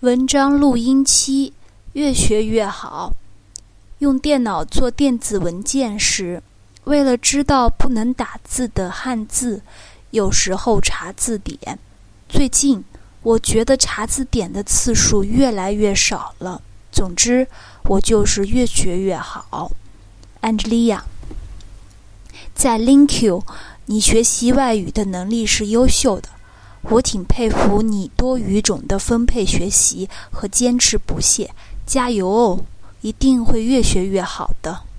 文章录音期越学越好。用电脑做电子文件时，为了知道不能打字的汉字，有时候查字典。最近，我觉得查字典的次数越来越少了。总之，我就是越学越好。Angelia，在 LingQ，你学习外语的能力是优秀的。我挺佩服你多语种的分配学习和坚持不懈，加油哦！一定会越学越好的。